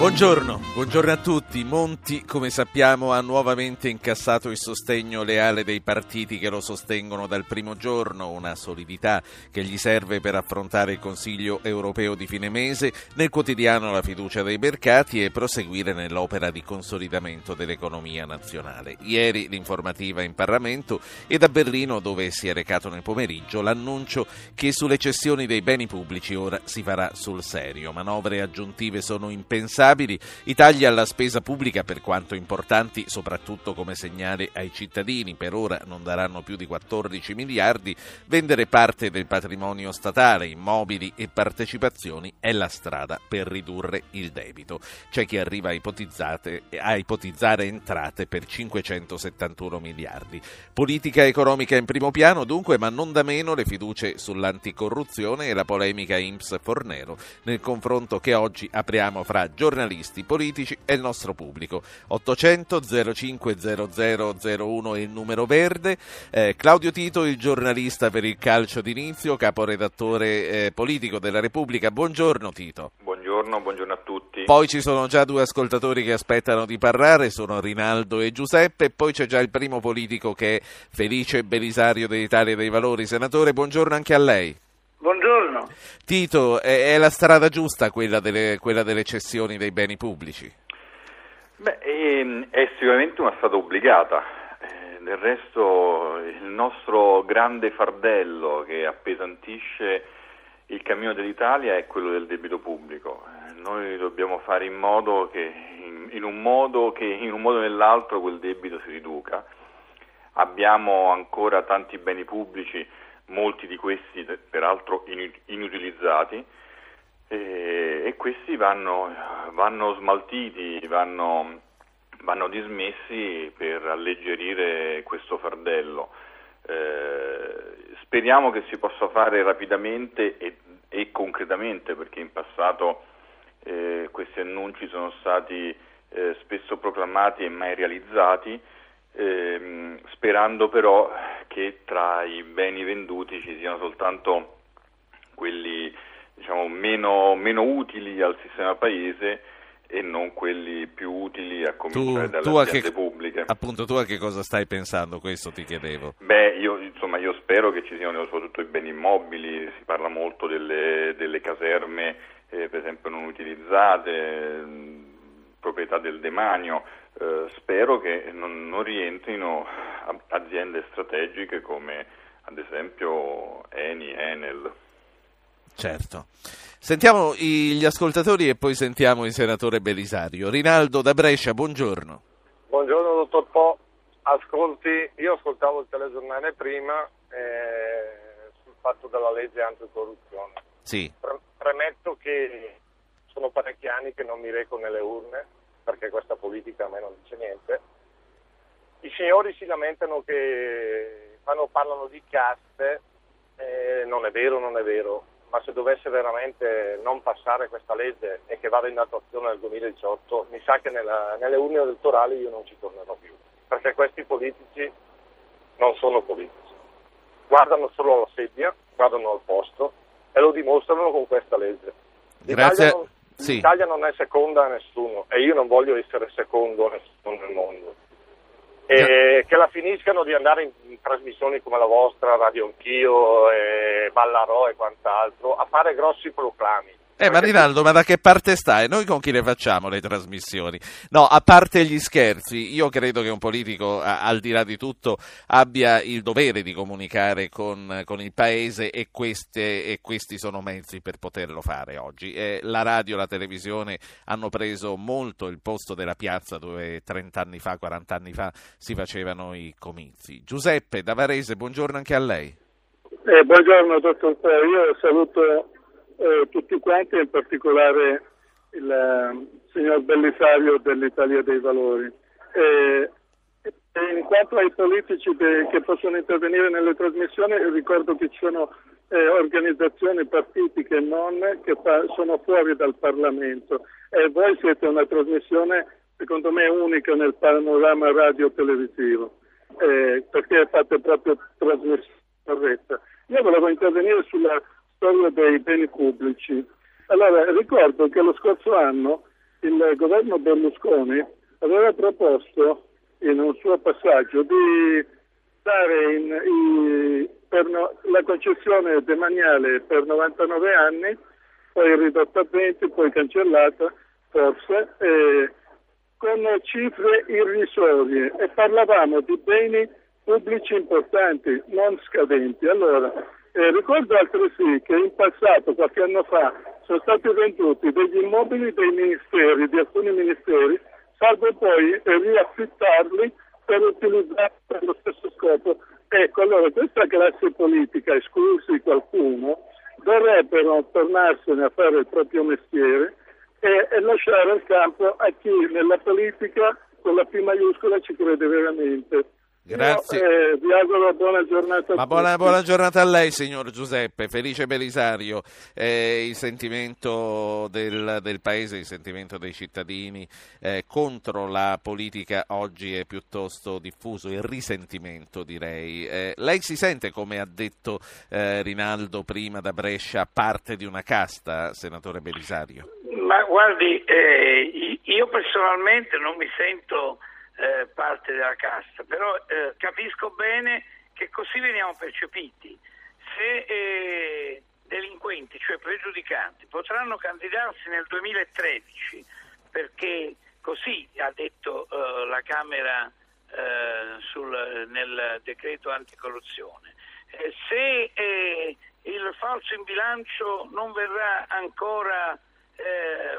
Buongiorno, buongiorno a tutti. Monti, come sappiamo, ha nuovamente incassato il sostegno leale dei partiti che lo sostengono dal primo giorno, una solidità che gli serve per affrontare il Consiglio europeo di fine mese, nel quotidiano la fiducia dei mercati e proseguire nell'opera di consolidamento dell'economia nazionale. Ieri l'informativa in Parlamento e da Berlino, dove si è recato nel pomeriggio, l'annuncio che sulle cessioni dei beni pubblici ora si farà sul serio. Manovre aggiuntive sono impensabili inevitabili, i tagli alla spesa pubblica per quanto importanti soprattutto come segnale ai cittadini, per ora non daranno più di 14 miliardi, vendere parte del patrimonio statale, immobili e partecipazioni è la strada per ridurre il debito. C'è chi arriva a, a ipotizzare entrate per 571 miliardi. Politica economica in primo piano dunque, ma non da meno le fiducie sull'anticorruzione e la polemica Inps-Fornero nel confronto che oggi apriamo fra giornalisti giornalisti, politici e il nostro pubblico. 800 05 0001 è il numero verde. Eh, Claudio Tito, il giornalista per il calcio d'inizio, caporedattore eh, politico della Repubblica. Buongiorno Tito. Buongiorno, buongiorno a tutti. Poi ci sono già due ascoltatori che aspettano di parlare, sono Rinaldo e Giuseppe, poi c'è già il primo politico che è Felice Belisario dell'Italia dei Valori. Senatore, buongiorno anche a lei. Buongiorno. Tito, è, è la strada giusta quella delle, quella delle, cessioni dei beni pubblici? Beh, è, ehm, è sicuramente una strada obbligata. Eh, del resto il nostro grande fardello che appesantisce il cammino dell'Italia è quello del debito pubblico. Eh, noi dobbiamo fare in modo che in, in, un modo che in un modo o nell'altro quel debito si riduca. Abbiamo ancora tanti beni pubblici molti di questi peraltro inutilizzati e, e questi vanno, vanno smaltiti, vanno, vanno, dismessi per alleggerire questo fardello. Eh, speriamo che si possa fare rapidamente e, e concretamente perché in passato eh, questi annunci sono stati eh, spesso proclamati e mai realizzati ehm, sperando però che tra i beni venduti ci siano soltanto quelli diciamo, meno, meno utili al sistema paese e non quelli più utili a cominciare tu, dalle tu aziende che, pubbliche. Appunto, tu a che cosa stai pensando? Questo ti chiedevo. Beh, io, insomma, io spero che ci siano soprattutto i beni immobili, si parla molto delle, delle caserme, eh, per esempio, non utilizzate, proprietà del demanio, eh, spero che non, non rientrino aziende strategiche come ad esempio Eni, Enel. Certo. Sentiamo gli ascoltatori e poi sentiamo il senatore Belisario. Rinaldo da Brescia, buongiorno. Buongiorno dottor Po. Ascolti, io ascoltavo il telegiornale prima eh, sul fatto della legge anticorruzione. Sì. Premetto che sono parecchi anni che non mi reco nelle urne perché questa politica a me non dice niente. I signori si lamentano che quando parlano di caste, eh, non è vero, non è vero, ma se dovesse veramente non passare questa legge e che vada in attuazione nel 2018, mi sa che nella, nelle urne elettorali io non ci tornerò più, perché questi politici non sono politici, guardano solo alla sedia, guardano al posto e lo dimostrano con questa legge. Grazie. Sì. L'Italia non è seconda a nessuno e io non voglio essere secondo a nessuno nel mondo. E che la finiscano di andare in, in, trasmissioni come la vostra, Radio Anch'io, e Ballarò e quant'altro, a fare grossi proclami. Eh, ma Rinaldo, ma da che parte stai? Noi con chi le facciamo le trasmissioni? No, a parte gli scherzi, io credo che un politico, al di là di tutto, abbia il dovere di comunicare con, con il paese e, queste, e, questi sono mezzi per poterlo fare oggi. Eh, la radio e la televisione hanno preso molto il posto della piazza dove 30 anni fa, 40 anni fa si facevano i comizi. Giuseppe da Varese, buongiorno anche a lei. Eh, buongiorno dottor io saluto eh, tutti quanti, in particolare il eh, signor Bellisario dell'Italia dei Valori. E, e in quanto ai politici de, che possono intervenire nelle trasmissioni, ricordo che ci sono eh, organizzazioni, partiti che non, che fa, sono fuori dal Parlamento e voi siete una trasmissione secondo me unica nel panorama radio-televisivo. eh, perché fate proprio trasmissione corretta. Io volevo intervenire sulla storia dei beni pubblici. Allora, ricordo che lo scorso anno il governo Berlusconi aveva proposto in un suo passaggio di dare in, in, no, la concessione demaniale per 99 anni, poi ridotta a 20, poi cancellata forse, eh, con cifre irrisorie e parlavamo di beni pubblici importanti, non scadenti. Allora, eh, ricordo altresì che in passato, qualche anno fa, sono stati venduti degli immobili dei ministeri, di alcuni ministeri, salvo poi eh, riaffittarli per utilizzarli per lo stesso scopo. Ecco, allora questa classe politica, esclusi qualcuno, dovrebbero tornarsene a fare il proprio mestiere e, e lasciare il campo a chi nella politica con la P maiuscola ci crede veramente. Grazie. Io, eh, vi auguro buona giornata. Ma buona, buona, giornata a lei, signor Giuseppe. Felice Belisario. Eh, il sentimento del, del, Paese, il sentimento dei cittadini eh, contro la politica oggi è piuttosto diffuso, il risentimento direi. Eh, lei si sente, come ha detto eh, Rinaldo prima da Brescia, parte di una casta, senatore Belisario? Ma guardi, eh, io personalmente non mi sento eh, parte della casta, però eh, capisco bene che così veniamo percepiti. Se eh, delinquenti, cioè pregiudicanti, potranno candidarsi nel 2013 perché così ha detto eh, la Camera eh, sul, nel decreto anticorruzione, se il falso in bilancio non verrà ancora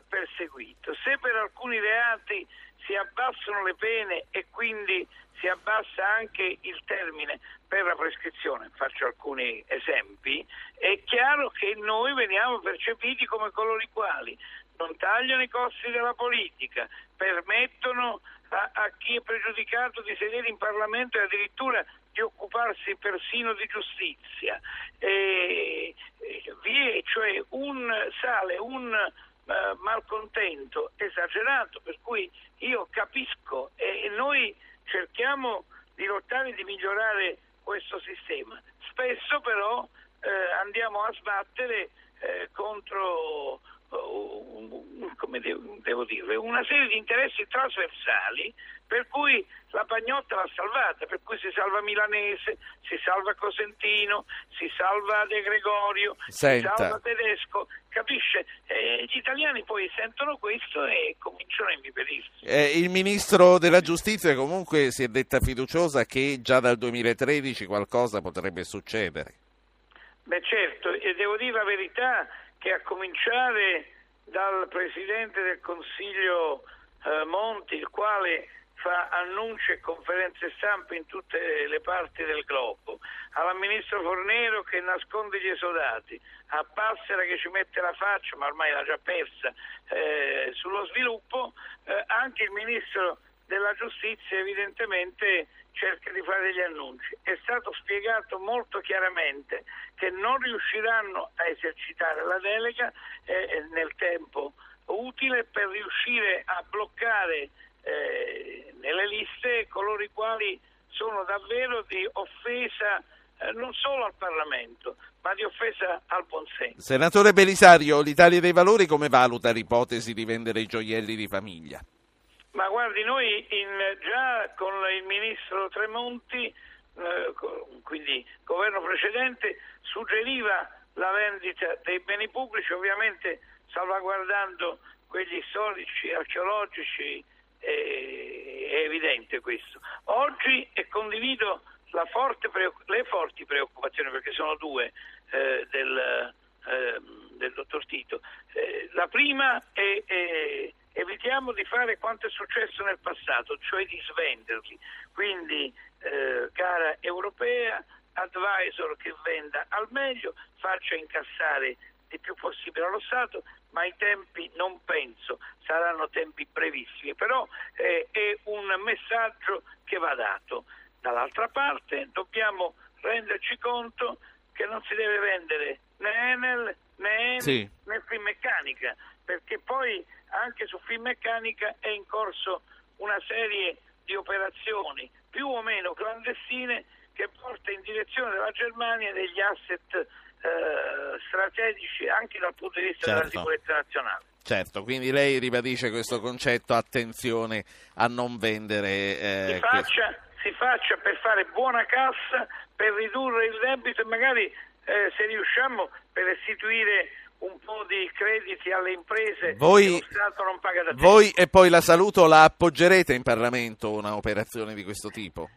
perseguito, se per alcuni reati si abbassano le pene e quindi si abbassa anche il termine per la prescrizione, faccio alcuni esempi, è chiaro che noi veniamo percepiti come coloro i quali non tagliano i costi della politica, permettono a, a chi è pregiudicato di sedere in Parlamento e addirittura di occuparsi persino di giustizia. E, e, vi è cioè un sale, un eh, malcontento esagerato, per cui io capisco e noi cerchiamo di lottare e di migliorare questo sistema. Spesso però eh, andiamo a sbattere eh, contro uh, come devo, devo dire, una serie di interessi trasversali per cui la Pagnotta l'ha salvata, per cui si salva Milanese, si salva Cosentino, si salva De Gregorio, Senta. si salva Tedesco, italiani poi sentono questo e cominciano a impiperirsi. Eh, il ministro della giustizia comunque si è detta fiduciosa che già dal 2013 qualcosa potrebbe succedere. Beh certo, e devo dire la verità che a cominciare dal Presidente del Consiglio eh, Monti, il quale fa annunci e conferenze stampa in tutte le parti del globo, alla ministro Fornero che nasconde gli esodati, a Passera che ci mette la faccia, ma ormai l'ha già persa, eh, sullo sviluppo, eh, anche il ministro della giustizia evidentemente cerca di fare degli annunci. È stato spiegato molto chiaramente che non riusciranno a esercitare la delega eh, nel tempo utile per riuscire a bloccare eh, nelle liste coloro i quali sono davvero di offesa eh, non solo al Parlamento, ma di offesa al buonsenso. Senatore Belisario, l'Italia dei Valori come valuta l'ipotesi di vendere i gioielli di famiglia? Ma guardi, noi in, già con il ministro Tremonti, eh, quindi governo precedente, suggeriva la vendita dei beni pubblici, ovviamente salvaguardando quelli storici, archeologici, è evidente questo. Oggi e condivido forte, le forti preoccupazioni, perché sono due, eh, del, eh, del, dottor Tito. Eh, la prima è, è evitiamo di fare quanto è successo nel passato, cioè di svenderli. Quindi, eh, cara europea, advisor che venda al meglio, faccia incassare il più possibile allo Stato, ma i tempi non penso saranno tempi brevissimi, però eh, è un messaggio che va dato. Dall'altra parte dobbiamo renderci conto che non si deve vendere né Enel né Enel sì. né Finmeccanica, perché poi anche su Finmeccanica è in corso una serie di operazioni più o meno clandestine che porta in direzione della Germania degli asset eh, strategici anche dal punto di vista Certo. della sicurezza nazionale. Certo, quindi lei ribadisce questo concetto, attenzione a non vendere... eh, si, faccia, si faccia per fare buona cassa, per ridurre il debito e magari eh, se riusciamo per restituire un po' di crediti alle imprese Voi- che lo Stato non paga da tempo. Voi e poi la saluto, la appoggerete in Parlamento una operazione di questo tipo?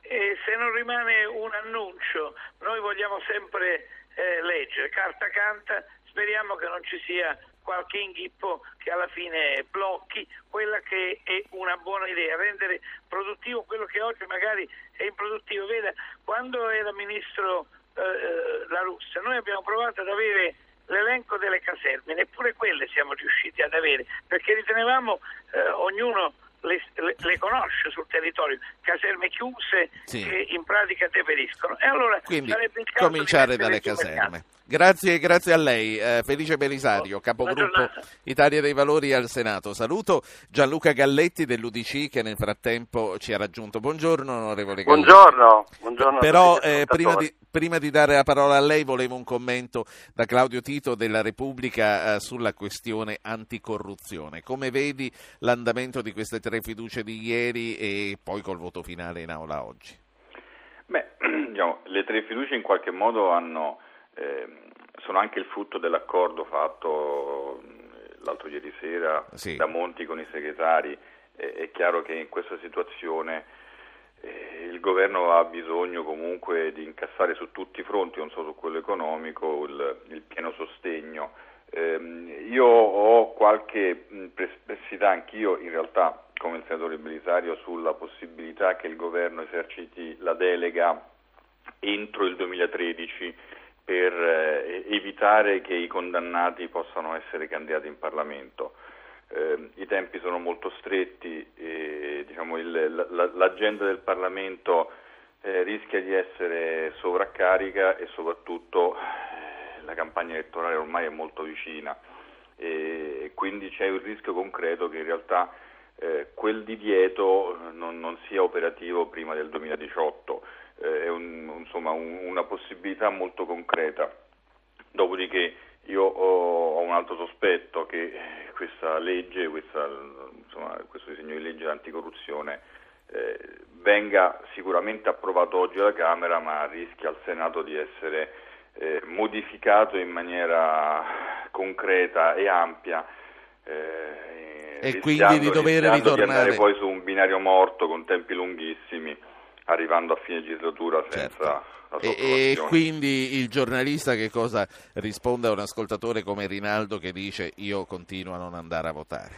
E se non rimane un annuncio, noi vogliamo sempre eh, leggere, carta canta, speriamo che non ci sia qualche inghippo che alla fine blocchi quella che è una buona idea, rendere produttivo quello che oggi magari è improduttivo. Veda, quando era ministro eh, eh, la Russia, noi abbiamo provato ad avere l'elenco delle caserme, neppure quelle siamo riusciti ad avere, perché ritenevamo eh, ognuno le, le- le conosce sul territorio, caserme chiuse Sì. che in pratica deperiscono. E allora Quindi sarebbe il caso di cominciare dalle caserme. Grazie, grazie a lei, eh, Felice Belisario, capogruppo. Italia dei Valori al Senato. Saluto Gianluca Galletti dell'UDC che nel frattempo ci ha raggiunto. Buongiorno onorevole Galletti. Buongiorno, buongiorno Però eh, prima, di, prima di dare la parola a lei volevo un commento da Claudio Tito della Repubblica eh, sulla questione anticorruzione. Come vedi l'andamento di queste tre fiducie di ieri e poi col voto finale in aula oggi? Beh, diciamo, le tre fiducie in qualche modo hanno, ehm, sono anche il frutto dell'accordo fatto l'altro ieri sera Sì. da Monti con i segretari. Eh, è chiaro che in questa situazione eh, il governo ha bisogno comunque di incassare su tutti i fronti, non solo su quello economico, il, il pieno sostegno. Ehm, io ho qualche perplessità anch'io in realtà come il senatore Belisario sulla possibilità che il governo eserciti la delega entro il 2013 per eh, evitare che i condannati possano essere candidati in Parlamento. Eh, I tempi sono molto stretti e diciamo, il- la- l'agenda del Parlamento eh, rischia di essere sovraccarica e soprattutto eh, la campagna elettorale ormai è molto vicina e quindi c'è il rischio concreto che in realtà eh, quel divieto non, non sia operativo prima del 2018, eh, è un- insomma un- una possibilità molto concreta. Dopodiché io ho, ho un altro sospetto che eh, questa legge, questa, insomma, questo disegno di legge anticorruzione eh, venga sicuramente approvato oggi alla Camera ma rischia al Senato di essere eh, modificato in maniera concreta e ampia. E quindi di dover rischiando di ritornare- andare poi su un binario morto con tempi lunghissimi, arrivando a fine legislatura senza Certo. E, e quindi il giornalista che cosa risponde a un ascoltatore come Rinaldo che dice io continuo a non andare a votare?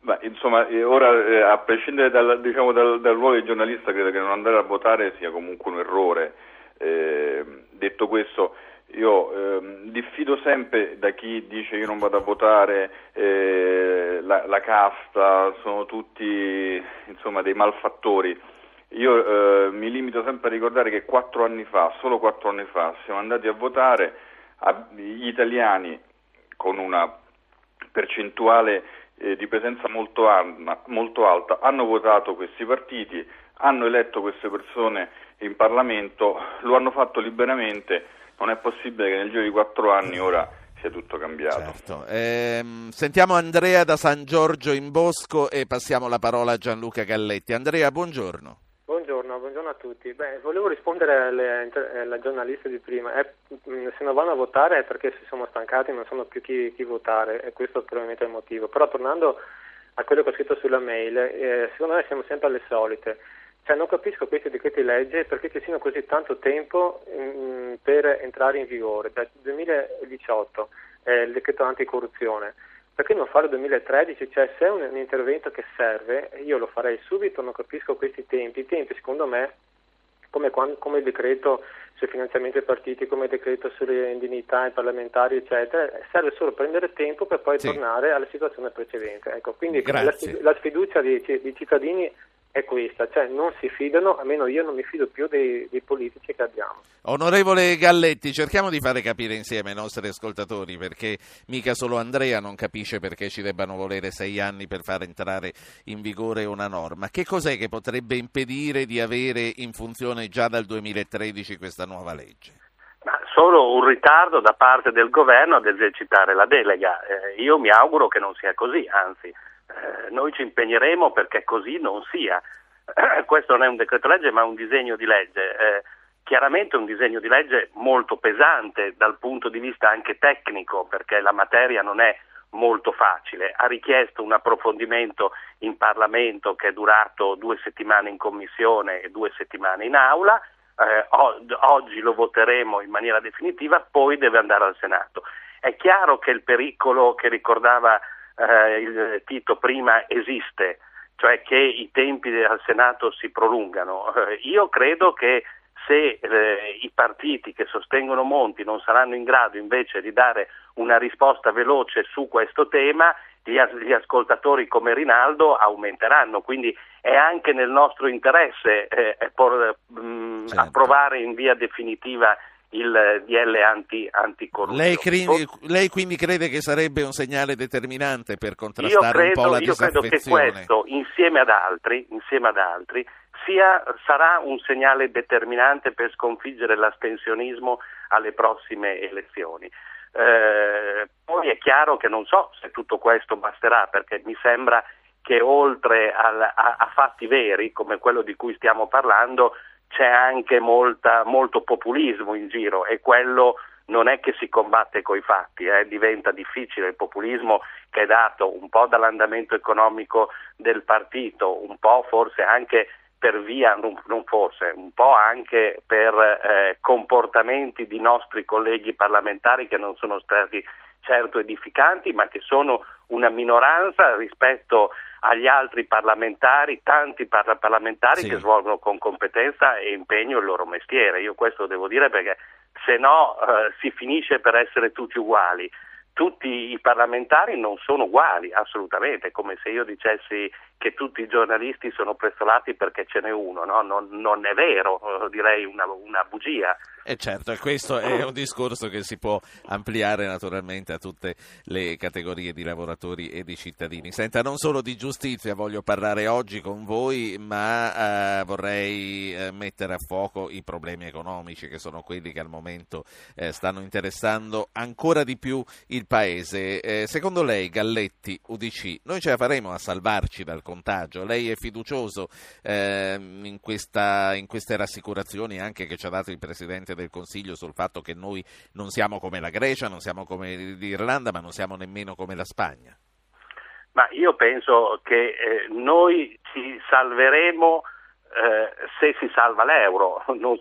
Beh, insomma, eh, ora eh, a prescindere dal, diciamo, dal- dal ruolo di giornalista, credo che non andare a votare sia comunque un errore. Eh, detto questo, io ehm, diffido sempre da chi dice io non vado a votare, eh, la, la casta, sono tutti insomma, dei malfattori. Io eh, mi limito sempre a ricordare che quattro anni fa, solo quattro anni fa, siamo andati a votare, a- gli italiani con una percentuale eh, di presenza molto, alta, molto alta hanno votato questi partiti, hanno eletto queste persone in Parlamento, lo hanno fatto liberamente, non è possibile che nel giro di quattro anni ora sia tutto cambiato. Certo. Ehm, sentiamo Andrea da San Giorgio in Bosco e passiamo la parola a Gianluca Galletti. Andrea, buongiorno. Buongiorno, buongiorno a tutti. Beh, volevo rispondere alle, inter- alla giornalista di prima. Eh, mh, se non vanno a votare è perché si sono stancati e non sanno più chi, chi votare e questo probabilmente è il motivo. Però tornando a quello che ho scritto sulla mail, eh, secondo me siamo sempre alle solite. Cioè, non capisco questi decreti legge perché ci siano così tanto tempo mh, per entrare in vigore. Dal 2018 è il decreto anticorruzione. Perché non farlo nel 2013? Cioè, se è un, un intervento che serve, io lo farei subito, non capisco questi tempi. I tempi, secondo me, come, quan- come il decreto sui finanziamenti ai partiti, come il decreto sulle indennità ai parlamentari, eccetera, serve solo prendere tempo per poi Sì. tornare alla situazione precedente. Ecco, quindi la, la sfiducia di, ci- di cittadini è questa, cioè non si fidano, almeno io non mi fido più dei, dei, politici che abbiamo. Onorevole Galletti, cerchiamo di fare capire insieme ai nostri ascoltatori perché mica solo Andrea non capisce perché ci debbano volere sei anni per far entrare in vigore una norma. Che cos'è che potrebbe impedire di avere in funzione già dal 2013 questa nuova legge? Ma solo un ritardo da parte del governo ad esercitare la delega. Eh, io mi auguro che non sia così, anzi eh, noi ci impegneremo perché così non sia. Questo non è un decreto legge ma un disegno di legge. Eh, chiaramente un disegno di legge molto pesante dal punto di vista anche tecnico perché la materia non è molto facile. Ha richiesto un approfondimento in Parlamento che è durato due settimane in commissione e due settimane in aula. Eh, oggi lo voteremo in maniera definitiva, poi deve andare al Senato. È chiaro che il pericolo che ricordava eh, il Tito prima esiste, cioè che i tempi al Senato si prolungano. Eh, io credo che se eh, i partiti che sostengono Monti non saranno in grado invece di dare una risposta veloce su questo tema, gli, as- gli ascoltatori come Rinaldo aumenteranno, quindi è anche nel nostro interesse eh, por- mh, mm, certo. approvare in via definitiva il DL anti, anticorruzione. Lei, cri- lei, quindi crede che sarebbe un segnale determinante per contrastare credo, un po' la io credo che questo, insieme ad altri, insieme ad altri sia, sarà un segnale determinante per sconfiggere l'astensionismo alle prossime elezioni. Eh, poi è chiaro che non so se tutto questo basterà, perché mi sembra che oltre al, a, a fatti veri, come quello di cui stiamo parlando, c'è anche molta, molto populismo in giro e quello non è che si combatte coi fatti, eh, diventa difficile. Il populismo che è dato un po' dall'andamento economico del partito, un po' forse anche per via, non, non forse, un po' anche per eh, comportamenti di nostri colleghi parlamentari che non sono stati certo edificanti, ma che sono una minoranza rispetto agli altri parlamentari, tanti parlamentari sì. che svolgono con competenza e impegno il loro mestiere. Io questo devo dire perché se no eh, si finisce per essere tutti uguali. Tutti i parlamentari non sono uguali, assolutamente, come se io dicessi che tutti i giornalisti sono prezzolati perché ce n'è uno, no? non, non, è vero, eh, direi una, una bugia. E certo, e questo è un discorso che si può ampliare naturalmente a tutte le categorie di lavoratori e di cittadini. Senta, non solo di giustizia voglio parlare oggi con voi, ma eh, vorrei eh, mettere a fuoco i problemi economici che sono quelli che al momento eh, stanno interessando ancora di più il Paese. Eh, secondo lei, Galletti, UDC, noi ce la faremo a salvarci dal contagio? Lei è fiducioso ehm, in, questa, in queste rassicurazioni anche che ci ha dato il Presidente del Consiglio sul fatto che noi non siamo come la Grecia, non siamo come l'Irlanda, ma non siamo nemmeno come la Spagna? Ma io penso che eh, noi ci salveremo eh, se si salva l'euro. Non,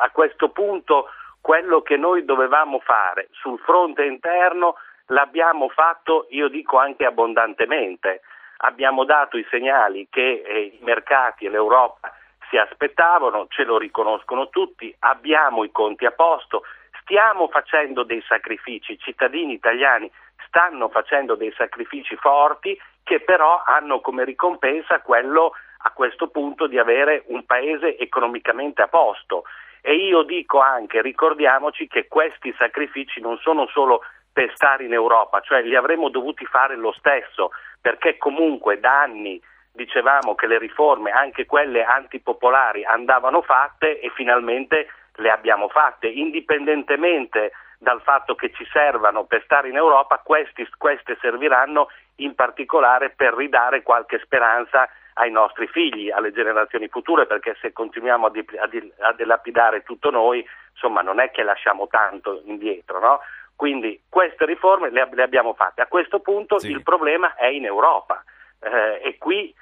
a questo punto quello che noi dovevamo fare sul fronte interno l'abbiamo fatto, io dico anche abbondantemente. Abbiamo dato i segnali che eh, i mercati e l'Europa si aspettavano, ce lo riconoscono tutti, abbiamo i conti a posto, stiamo facendo dei sacrifici, i cittadini italiani stanno facendo dei sacrifici forti che però hanno come ricompensa quello a questo punto di avere un paese economicamente a posto. E io dico anche, ricordiamoci che questi sacrifici non sono solo per stare in Europa, cioè li avremmo dovuti fare lo stesso, perché comunque da anni dicevamo che le riforme, anche quelle antipopolari, andavano fatte e finalmente le abbiamo fatte, indipendentemente dal fatto che ci servano per stare in Europa, questi, queste serviranno in particolare per ridare qualche speranza ai nostri figli, alle generazioni future, perché se continuiamo a, di, a, di, a dilapidare tutto noi, insomma non è che lasciamo tanto indietro, no? Quindi queste riforme le, le, abbiamo fatte. A questo punto sì. il problema è in Europa eh, e qui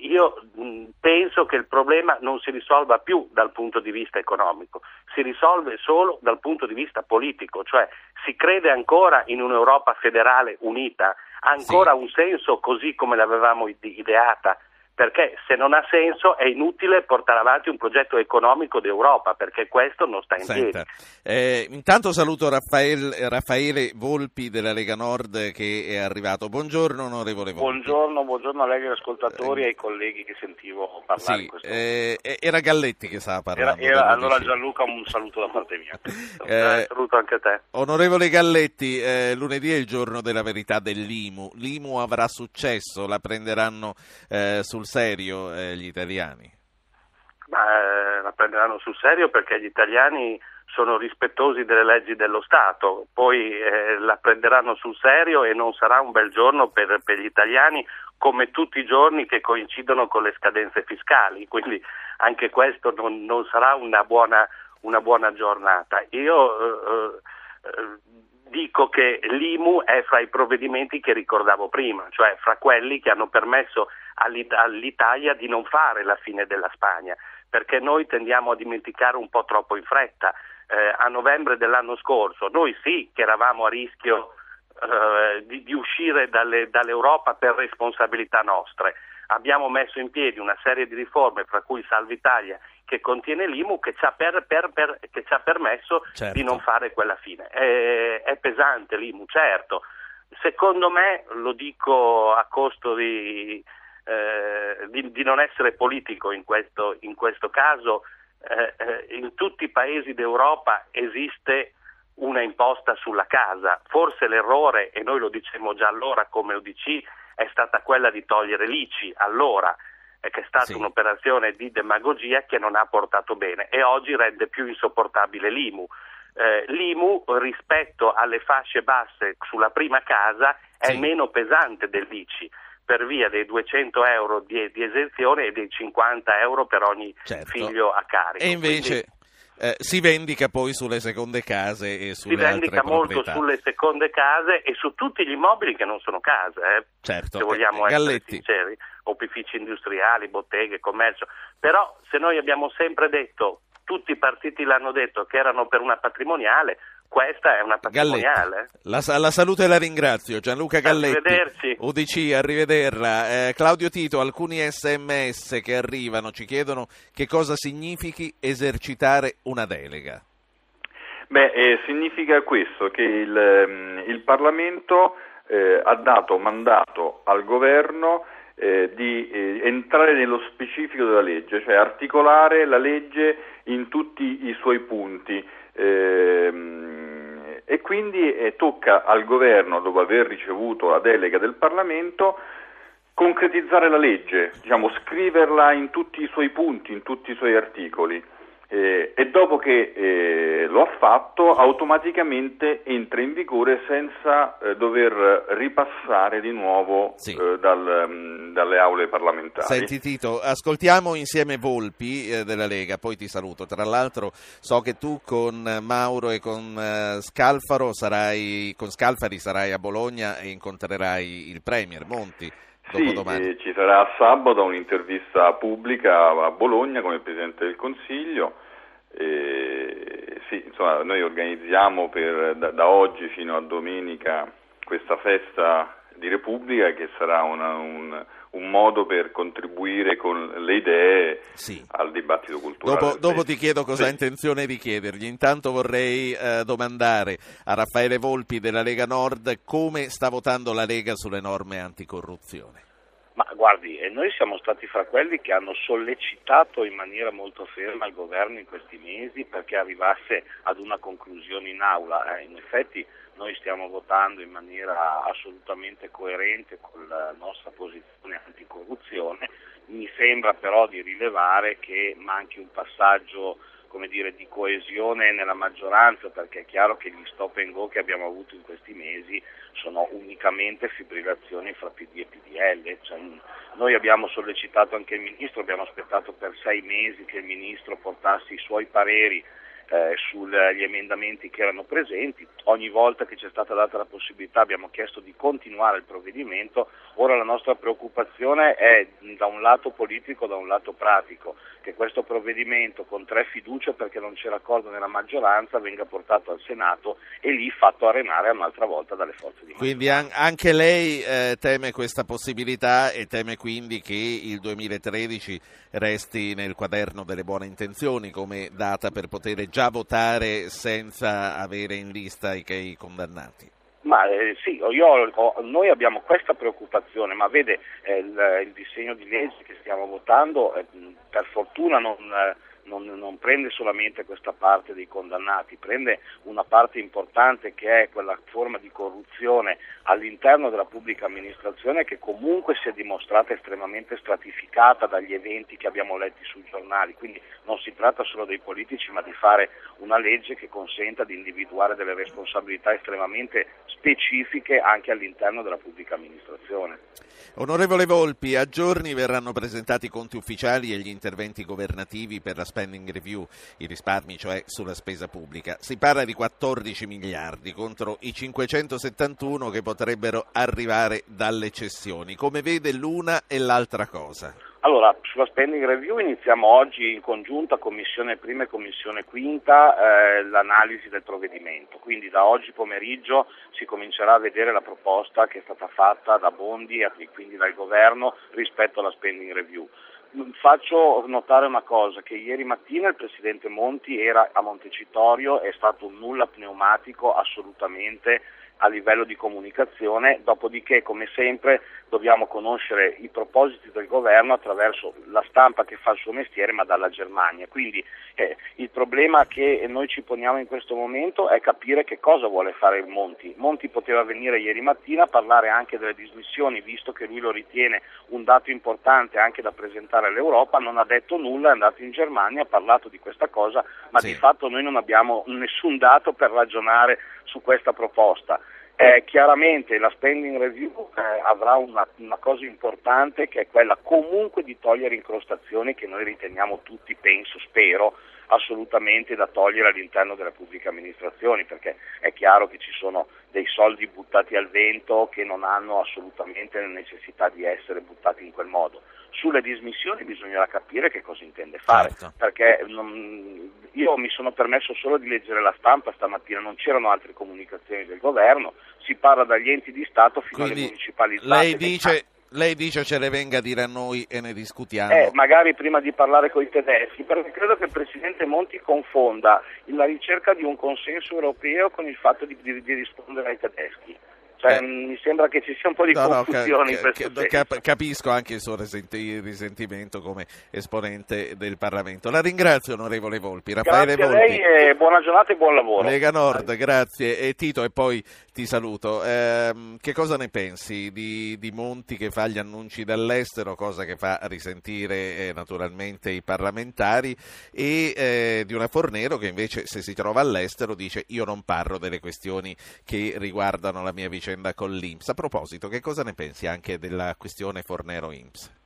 io mh, penso che il problema non si risolva più dal punto di vista economico, si risolve solo dal punto di vista politico, cioè si crede ancora in un'Europa federale unita, ha ancora sì. un senso così come l'avevamo ideata perché se non ha senso è inutile portare avanti un progetto economico d'Europa, perché questo non sta in Senta, piedi. eh, intanto saluto Raffaele, Raffaele Volpi della Lega Nord che è arrivato. Buongiorno onorevole Volpi. Buongiorno, buongiorno a lei, agli ascoltatori e ai colleghi che sentivo parlare Sì, questo eh, era Galletti che stava Era- parlando. era- devo allora. Gianluca un saluto da parte mia. Eh, Saluto anche te. Onorevole Galletti, eh, lunedì è il giorno della verità dell'IMU. L'IMU avrà successo, la prenderanno eh, sul serio eh, gli italiani. Ma eh, la prenderanno sul serio perché gli italiani sono rispettosi delle leggi dello Stato, poi eh, la prenderanno sul serio e non sarà un bel giorno per, per gli italiani come tutti i giorni che coincidono con le scadenze fiscali, quindi anche questo non, non sarà una buona, una buona giornata. Io eh, eh, dico che l'IMU è fra i provvedimenti che ricordavo prima, cioè fra quelli che hanno permesso all'Italia di non fare la fine della Spagna, perché noi tendiamo a dimenticare un po' troppo in fretta. Eh, a novembre dell'anno scorso noi sì che eravamo a rischio eh, di, di uscire dalle- dall'Europa per responsabilità nostre. Abbiamo messo in piedi una serie di riforme, fra cui Salva Italia, che contiene l'IMU, che ci ha, per- per- per- che ci ha permesso Certo. di non fare quella fine. È, è pesante l'IMU, certo. Secondo me, lo dico a costo di, eh, di- di non essere politico in questo, in questo caso, eh, eh, in tutti i paesi d'Europa esiste una imposta sulla casa. Forse l'errore, e noi lo dicemmo già allora come UDC, è stata quella di togliere l'ICI allora, eh, che è stata Sì. un'operazione di demagogia che non ha portato bene e oggi rende più insopportabile l'IMU. Eh, L'IMU rispetto alle fasce basse sulla prima casa è Sì. meno pesante dell'ICI per via dei 200 euro di, di esenzione e dei 50 euro per ogni Certo. figlio a carico. E invece Quindi eh, si vendica poi sulle seconde case e si sulle vendica altre molto proprietà. sulle seconde case e su tutti gli immobili che non sono case, eh, Certo. se vogliamo Eh, essere sinceri, opifici industriali, botteghe, commercio. Però se noi abbiamo sempre detto, tutti i partiti l'hanno detto, che erano per una patrimoniale, questa è una patrimoniale. La, la saluto e la ringrazio. Gianluca Galletti. Arrivederci. UDC, arrivederla. Eh, Claudio Tito, alcuni sms che arrivano ci chiedono che cosa significhi esercitare una delega. Beh, eh, significa questo, che il, ehm, il Parlamento eh, ha dato mandato al governo eh, di eh, entrare nello specifico della legge, cioè articolare la legge in tutti i suoi punti. Ehm, e quindi eh, tocca al governo, dopo aver ricevuto la delega del Parlamento, concretizzare la legge, diciamo, scriverla in tutti i suoi punti, in tutti i suoi articoli. Eh, e dopo che eh, lo ha fatto automaticamente entra in vigore senza eh, dover ripassare di nuovo Sì. eh, dal, mm, dalle aule parlamentari. Senti Tito, ascoltiamo insieme Volpi eh, della Lega, poi ti saluto. Tra l'altro so che tu con Mauro e con eh, Scalfaro sarai, con Scalfari sarai a Bologna e incontrerai il Premier Monti Sì, ci sarà sabato un'intervista pubblica a Bologna come Presidente del Consiglio. E, sì, insomma, noi organizziamo per- da, da oggi fino a domenica questa festa di Repubblica che sarà una- un, un modo per contribuire con le idee Sì. al dibattito culturale. Dopo, dopo ti chiedo cosa ha Sì. intenzione di chiedergli. Intanto vorrei eh, domandare a Raffaele Volpi della Lega Nord come sta votando la Lega sulle norme anticorruzione. Ma guardi, noi siamo stati fra quelli che hanno sollecitato in maniera molto ferma il governo in questi mesi perché arrivasse ad una conclusione in aula. Eh, in effetti noi stiamo votando in maniera assolutamente coerente con la nostra posizione anticorruzione. Mi sembra però di rilevare che manchi un passaggio come dire, di coesione nella maggioranza, perché è chiaro che gli stop and go che abbiamo avuto in questi mesi sono unicamente fibrillazioni fra PD e PDL. Cioè, noi abbiamo sollecitato anche il Ministro, abbiamo aspettato per sei mesi che il Ministro portasse i suoi pareri eh, sugli emendamenti che erano presenti. Ogni volta che c'è stata data la possibilità abbiamo chiesto di continuare il provvedimento. Ora la nostra preoccupazione è da un lato politico, da un lato pratico, che questo provvedimento con tre fiducie perché non c'era accordo nella maggioranza venga portato al Senato e lì fatto arenare un'altra volta dalle forze di maggioranza. Quindi an- anche lei eh, teme questa possibilità e teme quindi che il 2013 resti nel quaderno delle buone intenzioni come data per poter già votare senza avere in lista i, i condannati? Ma eh, sì, io, ho, noi abbiamo questa preoccupazione, ma vede eh, il, il, disegno di legge che stiamo votando eh, per fortuna non eh, non, non, prende solamente questa parte dei condannati, prende una parte importante che è quella forma di corruzione all'interno della pubblica amministrazione che comunque si è dimostrata estremamente stratificata dagli eventi che abbiamo letti sui giornali, quindi non si tratta solo dei politici ma di fare una legge che consenta di individuare delle responsabilità estremamente specifiche anche all'interno della pubblica amministrazione. Onorevole Volpi, a giorni verranno presentati i conti ufficiali e gli interventi governativi per la spending review, i risparmi cioè sulla spesa pubblica. Si parla di 14 miliardi contro i 571 che potrebbero arrivare dalle cessioni. Come vede l'una e l'altra cosa? Allora, sulla spending review iniziamo oggi in congiunta Commissione Prima e Commissione Quinta eh, l'analisi del provvedimento, quindi da oggi pomeriggio si comincerà a vedere la proposta che è stata fatta da Bondi e quindi dal Governo rispetto alla spending review. Faccio notare una cosa, che ieri mattina il Presidente Monti era a Montecitorio, è stato un nulla pneumatico assolutamente a livello di comunicazione, dopodiché come sempre dobbiamo conoscere i propositi del governo attraverso la stampa che fa il suo mestiere ma dalla Germania. Quindi eh, il problema che noi ci poniamo in questo momento è capire che cosa vuole fare Monti. Monti poteva venire ieri mattina a parlare anche delle dismissioni, visto che lui lo ritiene un dato importante anche da presentare all'Europa, non ha detto nulla, è andato in Germania, ha parlato di questa cosa, ma sì. di fatto noi non abbiamo nessun dato per ragionare su questa proposta. Eh, chiaramente la spending review eh, avrà una, una, cosa importante che è quella comunque di togliere incrostazioni che noi riteniamo tutti, penso, spero, assolutamente da togliere all'interno delle pubbliche amministrazioni, perché è chiaro che ci sono dei soldi buttati al vento che non hanno assolutamente necessità di essere buttati in quel modo. Sulle dismissioni bisognerà capire che cosa intende fare, certo. perché non, io mi sono permesso solo di leggere la stampa stamattina, non c'erano altre comunicazioni del governo, si parla dagli enti di Stato fino Quindi alle municipalizzate. Lei dice lei dice ce le venga a dire a noi e ne discutiamo. Eh, magari prima di parlare con i tedeschi, perché credo che il Presidente Monti confonda la ricerca di un consenso europeo con il fatto di, di, di rispondere ai tedeschi. Cioè, eh. Mi sembra che ci sia un po' di no, confusione no, ca- ca- cap- Capisco anche il suo risenti- risentimento come esponente del Parlamento. La ringrazio, onorevole Volpi. Raffaele grazie Volpi. buona giornata e buon lavoro. Lega Nord, grazie. E Tito, e poi ti saluto. Eh, che cosa ne pensi di, di, Monti che fa gli annunci dall'estero, cosa che fa risentire eh, naturalmente i parlamentari, e eh, di una Fornero che invece se si trova all'estero dice io non parlo delle questioni che riguardano la mia vicenda vicenda con l'Inps. A proposito, che cosa ne pensi anche della questione Fornero-Inps?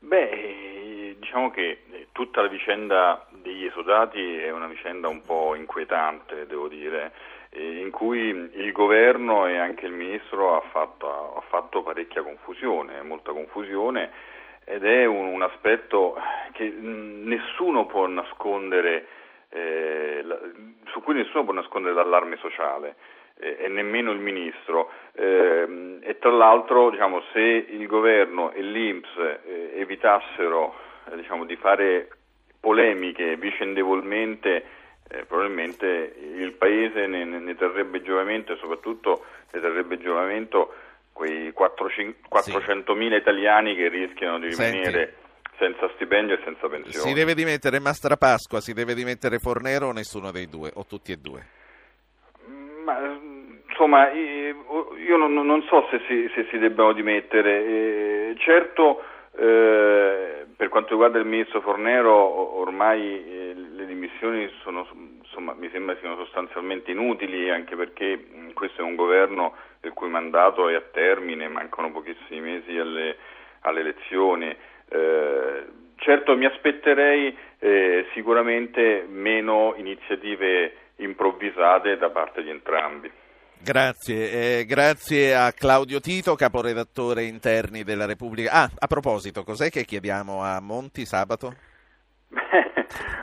Beh, diciamo che tutta la vicenda degli esodati è una vicenda un po' inquietante, devo dire, in cui il governo e anche il ministro ha fatto, ha fatto parecchia confusione, molta confusione ed è un, un aspetto che nessuno può nascondere, eh, su cui nessuno può nascondere l'allarme sociale e nemmeno il Ministro. Eh, e tra l'altro diciamo, se il Governo e l'Inps eh, evitassero eh, diciamo, di fare polemiche vicendevolmente, eh, probabilmente il Paese ne, ne, terrebbe giovamento e soprattutto ne terrebbe giovamento quei 400.000 sì. italiani che rischiano di rimanere... Senti senza stipendio e senza pensione. Si deve dimettere Mastra Pasqua, si deve dimettere Fornero o nessuno dei due, o tutti e due? Ma, insomma, io non, non so se si, se si, debbano dimettere. Certo, eh, per quanto riguarda il ministro Fornero, ormai eh, le dimissioni sono, insomma, mi sembra siano sostanzialmente inutili, anche perché questo è un governo il cui mandato è a termine, mancano pochissimi mesi alle, alle elezioni. Eh, Certo, mi aspetterei eh, sicuramente meno iniziative improvvisate da parte di entrambi. Grazie, eh, grazie a Claudio Tito, caporedattore interni della Repubblica. Ah, a proposito, cos'è che chiediamo a Monti sabato?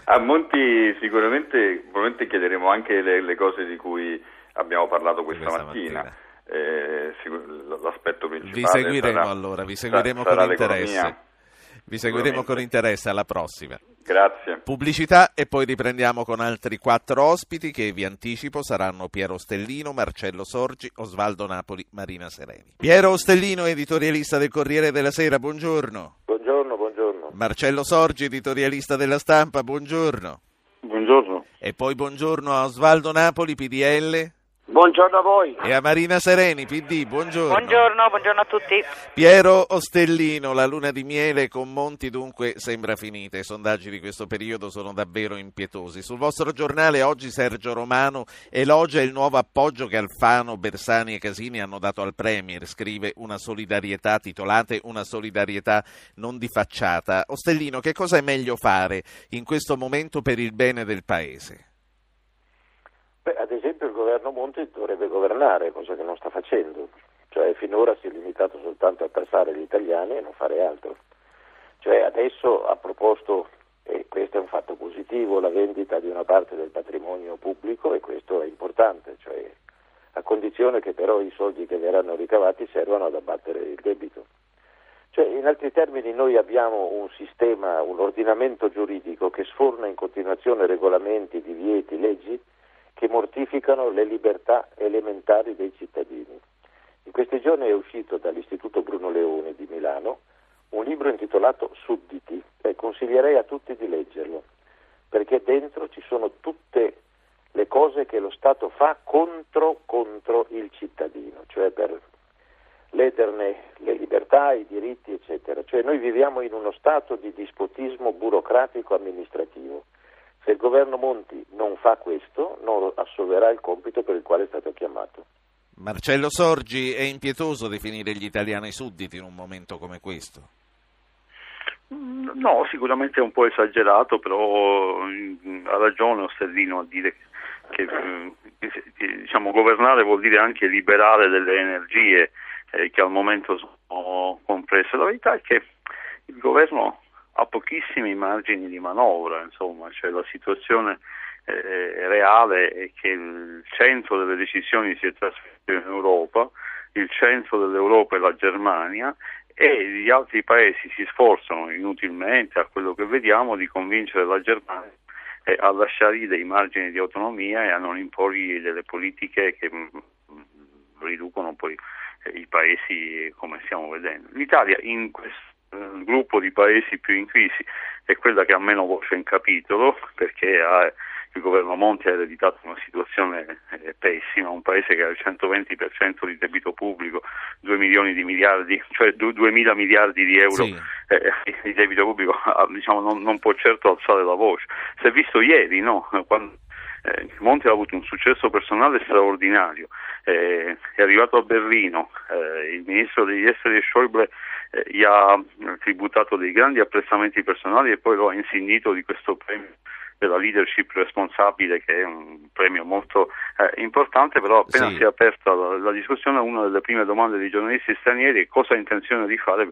a Monti sicuramente probabilmente chiederemo anche le, le, cose di cui abbiamo parlato questa, questa mattina. mattina. Eh, l'aspetto principale vi seguiremo sarà, allora, vi seguiremo sarà con interesse. Vi seguiremo con interesse alla prossima. Grazie. Pubblicità e poi riprendiamo con altri quattro ospiti che vi anticipo saranno Piero Stellino, Marcello Sorgi, Osvaldo Napoli, Marina Sereni. Piero Stellino, editorialista del Corriere della Sera, buongiorno. Buongiorno, buongiorno. Marcello Sorgi, editorialista della Stampa, buongiorno. Buongiorno. E poi buongiorno a Osvaldo Napoli, PDL. Buongiorno a voi. E a Marina Sereni, PD, buongiorno. Buongiorno, buongiorno a tutti. Piero Ostellino, la luna di miele con Monti dunque sembra finita. I sondaggi di questo periodo sono davvero impietosi. Sul vostro giornale oggi Sergio Romano elogia il nuovo appoggio che Alfano, Bersani e Casini hanno dato al Premier. Scrive una solidarietà, titolate una solidarietà non di facciata. Ostellino, che cosa è meglio fare in questo momento per il bene del Paese? Beh, ad esempio il governo Monti dovrebbe governare, cosa che non sta facendo, cioè finora si è limitato soltanto a tassare gli italiani e non fare altro. Cioè adesso ha proposto, e questo è un fatto positivo, la vendita di una parte del patrimonio pubblico e questo è importante, cioè a condizione che però i soldi che verranno ricavati servano ad abbattere il debito. Cioè, in altri termini noi abbiamo un sistema, un ordinamento giuridico che sforna in continuazione regolamenti, divieti, leggi che mortificano le libertà elementari dei cittadini. In questi giorni è uscito dall'Istituto Bruno Leone di Milano un libro intitolato Sudditi e consiglierei a tutti di leggerlo, perché dentro ci sono tutte le cose che lo Stato fa contro, contro il cittadino, cioè per lederne le libertà, i diritti, eccetera. Cioè noi viviamo in uno stato di dispotismo burocratico amministrativo se il governo Monti non fa questo, non assolverà il compito per il quale è stato chiamato. Marcello Sorgi, è impietoso definire gli italiani sudditi in un momento come questo? No, sicuramente è un po' esagerato, però mm, ha ragione Ostellino a dire che, che, che diciamo, governare vuol dire anche liberare delle energie eh, che al momento sono compresse. La verità è che il governo ha pochissimi margini di manovra, insomma, cioè la situazione eh, reale è che il centro delle decisioni si è trasferito in Europa, il centro dell'Europa è la Germania e gli altri paesi si sforzano inutilmente, a quello che vediamo, di convincere la Germania eh, a lasciargli dei margini di autonomia e a non imporgli delle politiche che mm, riducono poi eh, i paesi come stiamo vedendo. L'Italia in questo il gruppo di paesi più in crisi è quella che ha meno voce in capitolo perché ha, il governo Monti ha ereditato una situazione eh, pessima, un paese che ha il 120% di debito pubblico, 2 milioni di miliardi, cioè 2 mila miliardi di euro sì. eh, di debito pubblico, diciamo, non, non, può certo alzare la voce. Si è visto ieri, no? Quando, eh, Monti ha avuto un successo personale straordinario, eh, è arrivato a Berlino, eh, il ministro degli esteri Schäuble eh, gli ha tributato dei grandi apprezzamenti personali e poi lo ha insignito di questo premio della leadership responsabile che è un premio molto eh, importante però appena sì. si è aperta la, la, discussione una delle prime domande dei giornalisti stranieri è cosa ha intenzione di fare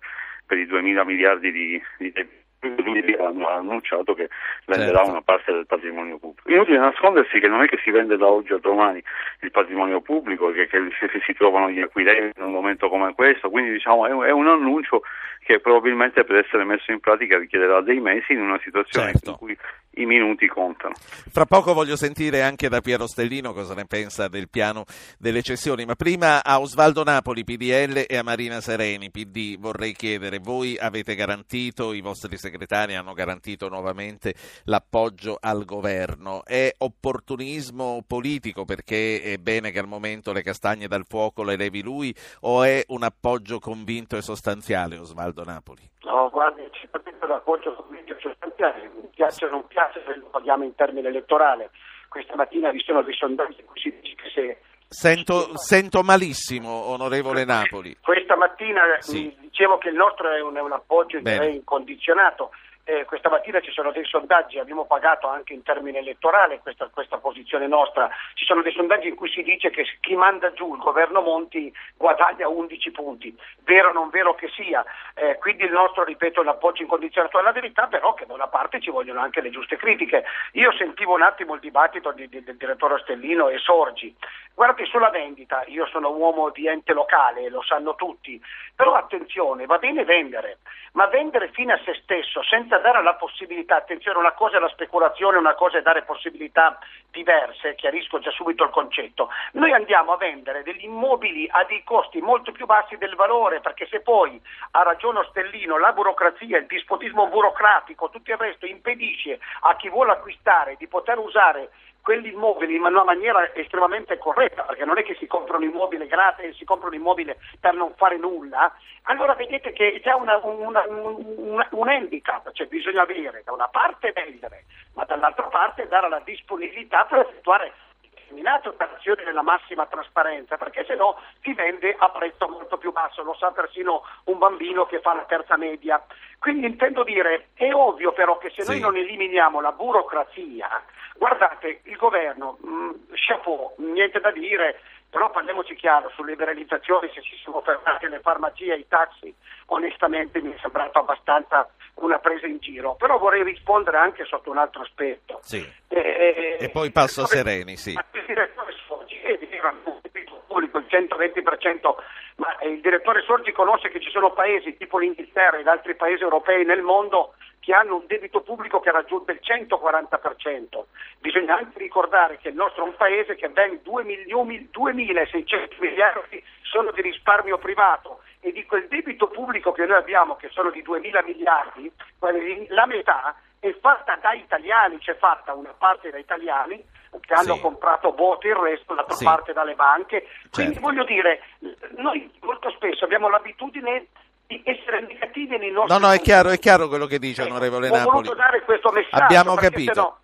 per i 2 mila miliardi di, di debito lui ha annunciato che venderà certo. una parte del patrimonio pubblico. Inutile nascondersi che non è che si vende da oggi a domani il patrimonio pubblico, che, che si trovano gli acquirenti in un momento come questo, quindi diciamo è un, è un annuncio che probabilmente per essere messo in pratica richiederà dei mesi in una situazione certo. in cui i minuti contano. Fra poco voglio sentire anche da Piero Stellino cosa ne pensa del piano delle cessioni, ma prima a Osvaldo Napoli, PDL e a Marina Sereni, PD, vorrei chiedere, voi avete garantito, i vostri segretari hanno garantito nuovamente l'appoggio al governo, è opportunismo politico perché è bene che al momento le castagne dal fuoco le levi lui o è un appoggio convinto e sostanziale Osvaldo Napoli? No, guardi, certamente l'appoggio convinto e sostanziale, mi piace o non piace se lo paghiamo in termine elettorale. Questa mattina vi sono dei sondaggi in cui si dice che se Sento, sento, malissimo, onorevole Napoli. Questa mattina sì. dicevo che il nostro è un, è un appoggio incondizionato eh, questa mattina ci sono dei sondaggi, abbiamo pagato anche in termini elettorali questa, questa, posizione nostra, ci sono dei sondaggi in cui si dice che chi manda giù il governo Monti guadagna 11 punti, vero o non vero che sia, eh, quindi il nostro, ripeto, è l'appoggio incondizionato alla verità, però che da una parte ci vogliono anche le giuste critiche. Io sentivo un attimo il dibattito di, di, del direttore Stellino e Sorgi, guardate sulla vendita, io sono uomo di ente locale, lo sanno tutti, però attenzione, va bene vendere, ma vendere fino a se stesso senza dare la possibilità, attenzione, una cosa è la speculazione, una cosa è dare possibilità diverse, chiarisco già subito il concetto. Noi andiamo a vendere degli immobili a dei costi molto più bassi del valore, perché se poi ha ragione Ostellino, la burocrazia, il dispotismo burocratico, tutto il resto impedisce a chi vuole acquistare di poter usare quegli immobili in una maniera estremamente corretta, perché non è che si compra un immobile gratis, si compra un immobile per non fare nulla, allora vedete che c'è una, una, una, un handicap, cioè bisogna avere da una parte vendere, ma dall'altra parte dare la disponibilità per effettuare determinate operazioni nella massima trasparenza, perché se no si vende a prezzo molto più basso, lo sa persino un bambino che fa la terza media. Quindi intendo dire, è ovvio però che se sì. noi non eliminiamo la burocrazia, Guardate, il governo, mh, mm, chapeau, niente da dire, però parliamoci chiaro, sulle liberalizzazioni, se si sono fermate le farmacie e i taxi, onestamente mi è sembrato abbastanza una presa in giro, però vorrei rispondere anche sotto un altro aspetto. Sì. Eh, e poi passo a Sereni, sì. Il direttore Sorgi diceva pubblico il 120%, ma il direttore Sorgi conosce che ci sono paesi tipo l'Inghilterra ed altri paesi europei nel mondo che hanno un debito pubblico che raggiunge il 140%. Bisogna anche ricordare che il nostro è un paese che ben 2.600 miliardi sono di risparmio privato e di quel debito pubblico che noi abbiamo, che sono di 2.000 miliardi, la metà è fatta da italiani, c'è fatta una parte da italiani che hanno sì. comprato voto, il resto l'altra sì. parte dalle banche. Quindi certo. voglio dire, noi molto spesso abbiamo l'abitudine di essere negativi nei nostri No, no, è chiaro, è chiaro quello che dice onorevole Napoli. Dare questo messaggio. Abbiamo capito. Sennò...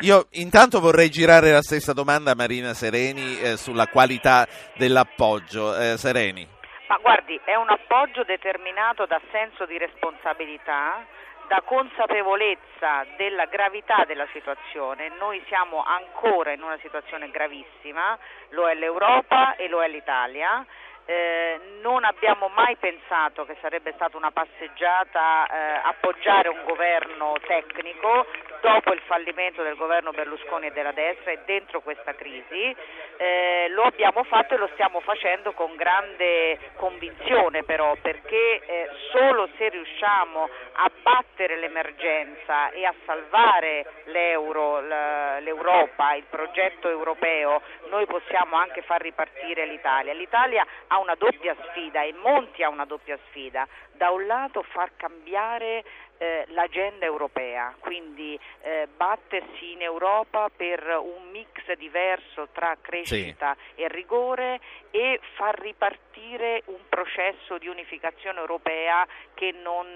Io intanto vorrei girare la stessa domanda a Marina Sereni eh, sulla qualità dell'appoggio. Eh, Sereni. Ma guardi, è un appoggio determinato da senso di responsabilità, da consapevolezza della gravità della situazione. Noi siamo ancora in una situazione gravissima, lo è l'Europa e lo è l'Italia eh, non abbiamo mai pensato che sarebbe stata una passeggiata eh, appoggiare un governo tecnico dopo il fallimento del governo Berlusconi e della destra e dentro questa crisi. Eh, lo abbiamo fatto e lo stiamo facendo con grande convinzione però perché eh, solo se riusciamo a battere l'emergenza e a salvare l'euro, l'Europa, il progetto europeo, noi possiamo anche far ripartire l'Italia. L'Italia ha una doppia sfida e Monti ha una doppia sfida. Da un lato far cambiare eh, l'agenda europea, quindi eh, battersi in Europa per un mix diverso tra crescita sì. e rigore e far ripartire un processo di unificazione europea che, non,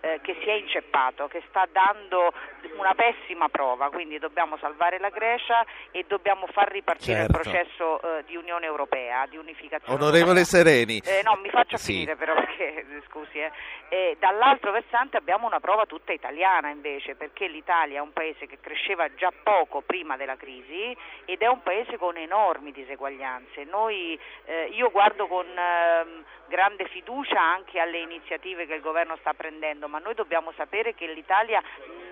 eh, che si è inceppato, che sta dando una pessima prova, quindi dobbiamo salvare la Grecia e dobbiamo far ripartire certo. il processo eh, di Unione Europea, di unificazione Onorevole europea. Sereni. Eh, no, mi faccio sì. finire però perché, scusi, eh. dall'altro versante abbiamo una prova tutta italiana invece, perché l'Italia è un paese che cresceva già poco prima della crisi ed è un paese con enormi diseguaglianze. Noi, eh, io guardo con eh, grande fiducia anche alle iniziative che il governo sta prendendo, ma noi dobbiamo sapere che l'Italia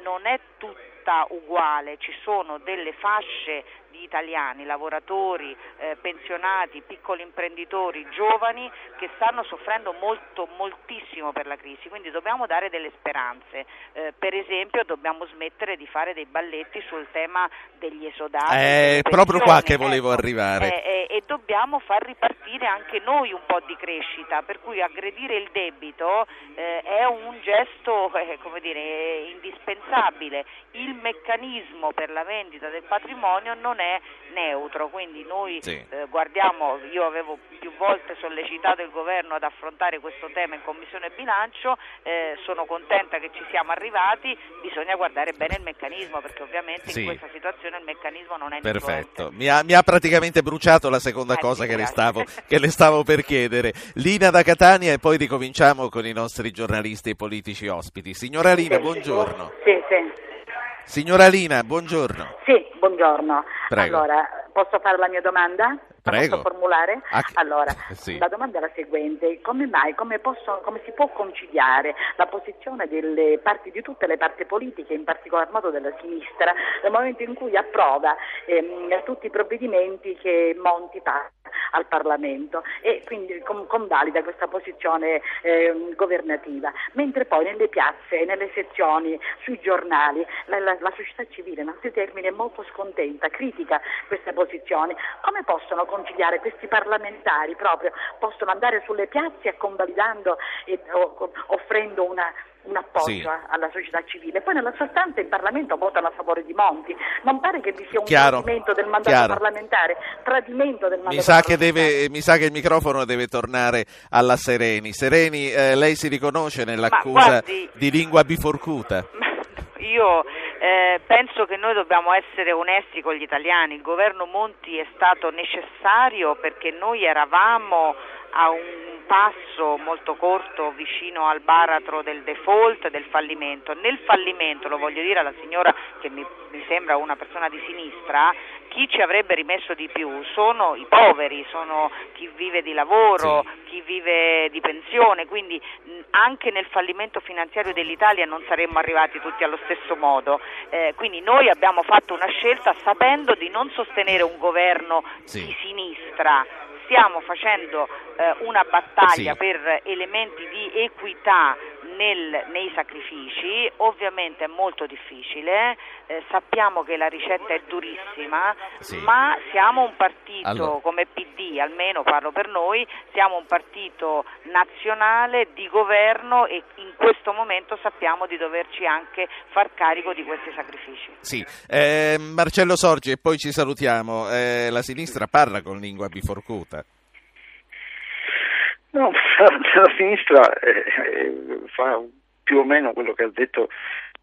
non è tutta uguale, ci sono delle fasce di italiani, lavoratori, eh, pensionati, piccoli imprenditori, giovani che stanno soffrendo molto, moltissimo per la crisi, quindi dobbiamo dare delle speranze. Eh, per esempio dobbiamo smettere di fare dei balletti sul tema degli esodati. È proprio qua che volevo arrivare. Eh, e dobbiamo far ripartire anche noi un po' di crescita, per cui aggredire il debito eh, è un gesto eh, dire, indispensabile. Il meccanismo per la vendita del patrimonio non è neutro, quindi noi Sì. eh, guardiamo, io avevo più volte sollecitato il governo ad affrontare questo tema in Commissione Bilancio, eh, sono contenta che ci siamo arrivati, bisogna guardare bene il meccanismo perché ovviamente Sì. in questa situazione il meccanismo non è influente. Perfetto, mi ha, mi ha praticamente bruciato la seconda Eh, cosa che le, stavo, che le stavo per chiedere. Lina da Catania e poi ricominciamo con i nostri giornalisti e politici ospiti. Signora Lina, buongiorno. Sì, sì. Signora Lina, buongiorno. Sì, buongiorno. Prego. Allora, posso fare la mia domanda? La Prego. Posso formulare? Ah, Allora, sì. la domanda è la seguente: come mai, come, posso- come si può conciliare la posizione delle parti, di tutte le parti politiche, in particolar modo della sinistra, nel momento in cui approva ehm, tutti i provvedimenti che Monti passa al Parlamento e quindi con- convalida questa posizione ehm, governativa, mentre poi nelle piazze, nelle sezioni, sui giornali, la, la- la società civile, in altri termini, è molto scontenta, critica queste posizioni. Come possono conciliare questi parlamentari proprio? Possono andare sulle piazze convalidando e offrendo una- un appoggio Sì. alla società civile. Poi nella sostanza in Parlamento votano a favore di Monti. Non pare che vi sia un Chiaro, tradimento del mandato chiaro. parlamentare, tradimento del mandato Mi sa, deve, mi sa che il microfono deve tornare alla Sereni. Sereni, eh, lei si riconosce nell'accusa guardi- di lingua biforcuta? Io eh, penso che noi dobbiamo essere onesti con gli italiani, il governo Monti è stato necessario perché noi eravamo a un passo molto corto vicino al baratro del default, del fallimento. Nel fallimento, lo voglio dire alla signora che mi, mi sembra una persona di sinistra, chi ci avrebbe rimesso di più sono i poveri, sono chi vive di lavoro, chi vive di pensione, quindi anche nel fallimento finanziario dell'Italia non saremmo arrivati tutti allo stesso modo. Eh, quindi noi abbiamo fatto una scelta sapendo di non sostenere un governo Sì. di sinistra. Stiamo facendo eh, una battaglia Sì. per elementi di equità nel- nei sacrifici, ovviamente è molto difficile, eh, sappiamo che la ricetta è durissima, Sì. ma siamo un partito Allora. come PD, almeno parlo per noi, siamo un partito nazionale di governo e in questo momento sappiamo di doverci anche far carico di questi sacrifici. Sì, Eh, Marcello Sorgi e poi ci salutiamo. Eh, la sinistra parla con lingua biforcuta. No, la sinistra eh, eh, fa più o meno quello che ha detto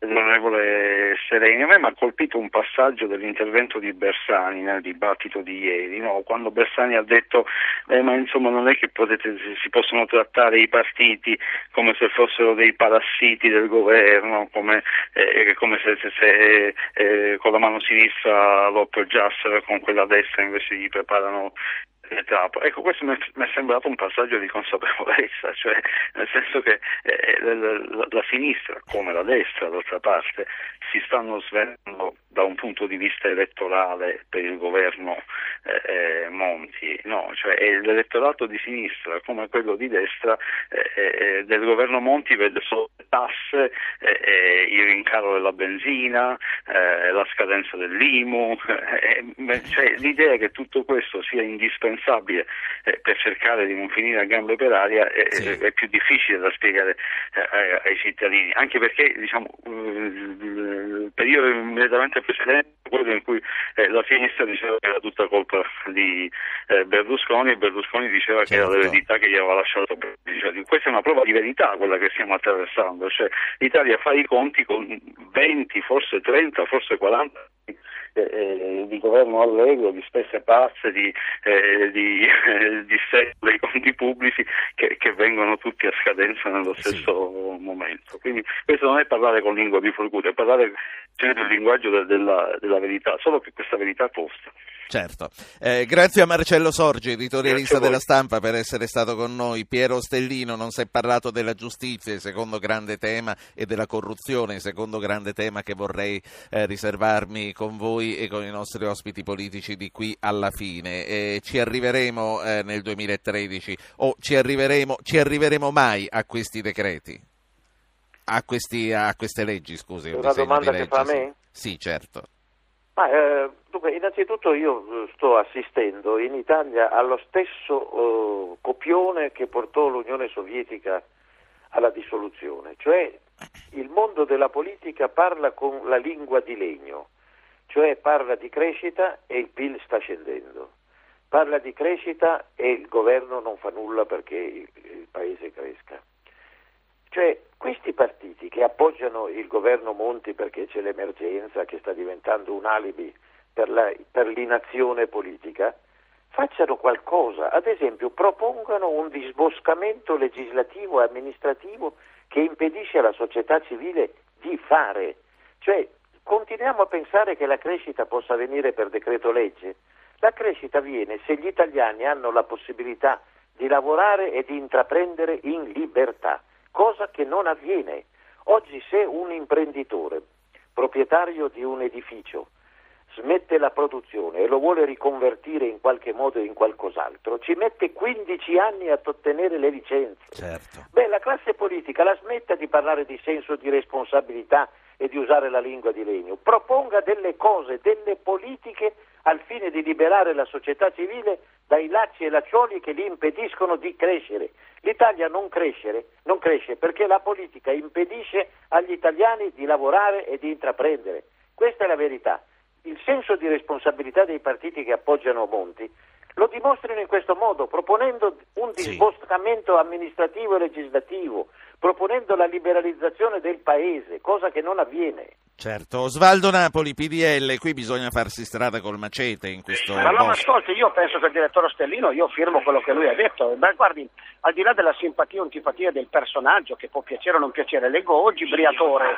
l'onorevole Sereni. A me mi ha colpito un passaggio dell'intervento di Bersani nel dibattito di ieri, no? quando Bersani ha detto eh, ma insomma non è che potete, si possono trattare i partiti come se fossero dei parassiti del governo, come, eh, come se, se- se, eh, con la mano sinistra lo appoggiassero e con quella destra invece gli preparano le. Ecco, questo mi è, sembrato un passaggio di consapevolezza, cioè nel senso che eh, la, la- la sinistra, come la destra d'altra parte, si stanno svelando da un punto di vista elettorale per il governo eh, eh, Monti, no? cioè eh, l'elettorato di sinistra come quello di destra eh, eh, del governo Monti vede solo le tasse, eh, eh, il rincaro della benzina, eh, la scadenza dell'IMU, eh, cioè, l'idea che tutto questo sia indispensabile eh, per cercare di non finire a gambe per aria è, è più difficile da spiegare eh, ai, ai cittadini, anche perché diciamo, eh, il periodo immediatamente precedente è quello in cui eh, la sinistra diceva che era tutta colpa di eh, Berlusconi e Berlusconi diceva che era l'eredità che gli aveva lasciato Berlusconi. Questa è una prova di verità quella che stiamo attraversando, cioè, l'Italia fa i conti con 20, forse 30, forse 40 anni, eh, eh, di governo allegro, di spese pazze, di, eh, di, eh, di dei conti pubblici che, che vengono tutti a scadenza nello stesso momento. Quindi questo non è parlare con lingua biforcuta, è parlare cioè, del linguaggio de- della, della verità, solo che questa verità costa. Certo. Eh, grazie a Marcello Sorgi, editorialista della stampa, per essere stato con noi. Piero Stellino, non si è parlato della giustizia, il secondo grande tema, e della corruzione, il secondo grande tema che vorrei eh, riservarmi con voi e con i nostri ospiti politici di qui alla fine. Eh, ci arriveremo eh, nel 2013 o ci arriveremo, ci arriveremo mai a questi decreti? A, questi, a queste leggi, scusi. un Una domanda che fa a me? Sì, certo. Ma, eh, dunque, innanzitutto io eh, sto assistendo in Italia allo stesso eh, copione che portò l'Unione Sovietica alla dissoluzione, cioè il mondo della politica parla con la lingua di legno, cioè parla di crescita e il PIL sta scendendo, parla di crescita e il governo non fa nulla perché il, il paese cresca. Cioè questi partiti che appoggiano il governo Monti perché c'è l'emergenza che sta diventando un alibi per, la, per l'inazione politica, facciano qualcosa, ad esempio propongano un disboscamento legislativo e amministrativo che impedisce alla società civile di fare. Cioè continuiamo a pensare che la crescita possa avvenire per decreto legge. La crescita viene se gli italiani hanno la possibilità di lavorare e di intraprendere in libertà, cosa che non avviene. Oggi se un imprenditore, proprietario di un edificio, smette la produzione e lo vuole riconvertire in qualche modo in qualcos'altro, ci mette 15 anni ad ottenere le licenze. Certo. Beh, la classe politica la smetta di parlare di senso di responsabilità e di usare la lingua di legno, proponga delle cose, delle politiche al fine di liberare la società civile dai lacci e laccioli che gli impediscono di crescere. L'Italia non, crescere, non cresce perché la politica impedisce agli italiani di lavorare e di intraprendere. Questa è la verità il senso di responsabilità dei partiti che appoggiano Monti lo dimostrano in questo modo, proponendo un disboscamento sì. amministrativo e legislativo, proponendo la liberalizzazione del paese, cosa che non avviene. Certo, Osvaldo Napoli, PDL, qui bisogna farsi strada col macete in questo Ma no, ascolti, io penso che il direttore Stellino, io firmo quello che lui ha detto, Beh, guardi, al di là della simpatia o antipatia del personaggio, che può piacere o non piacere, leggo oggi Briatore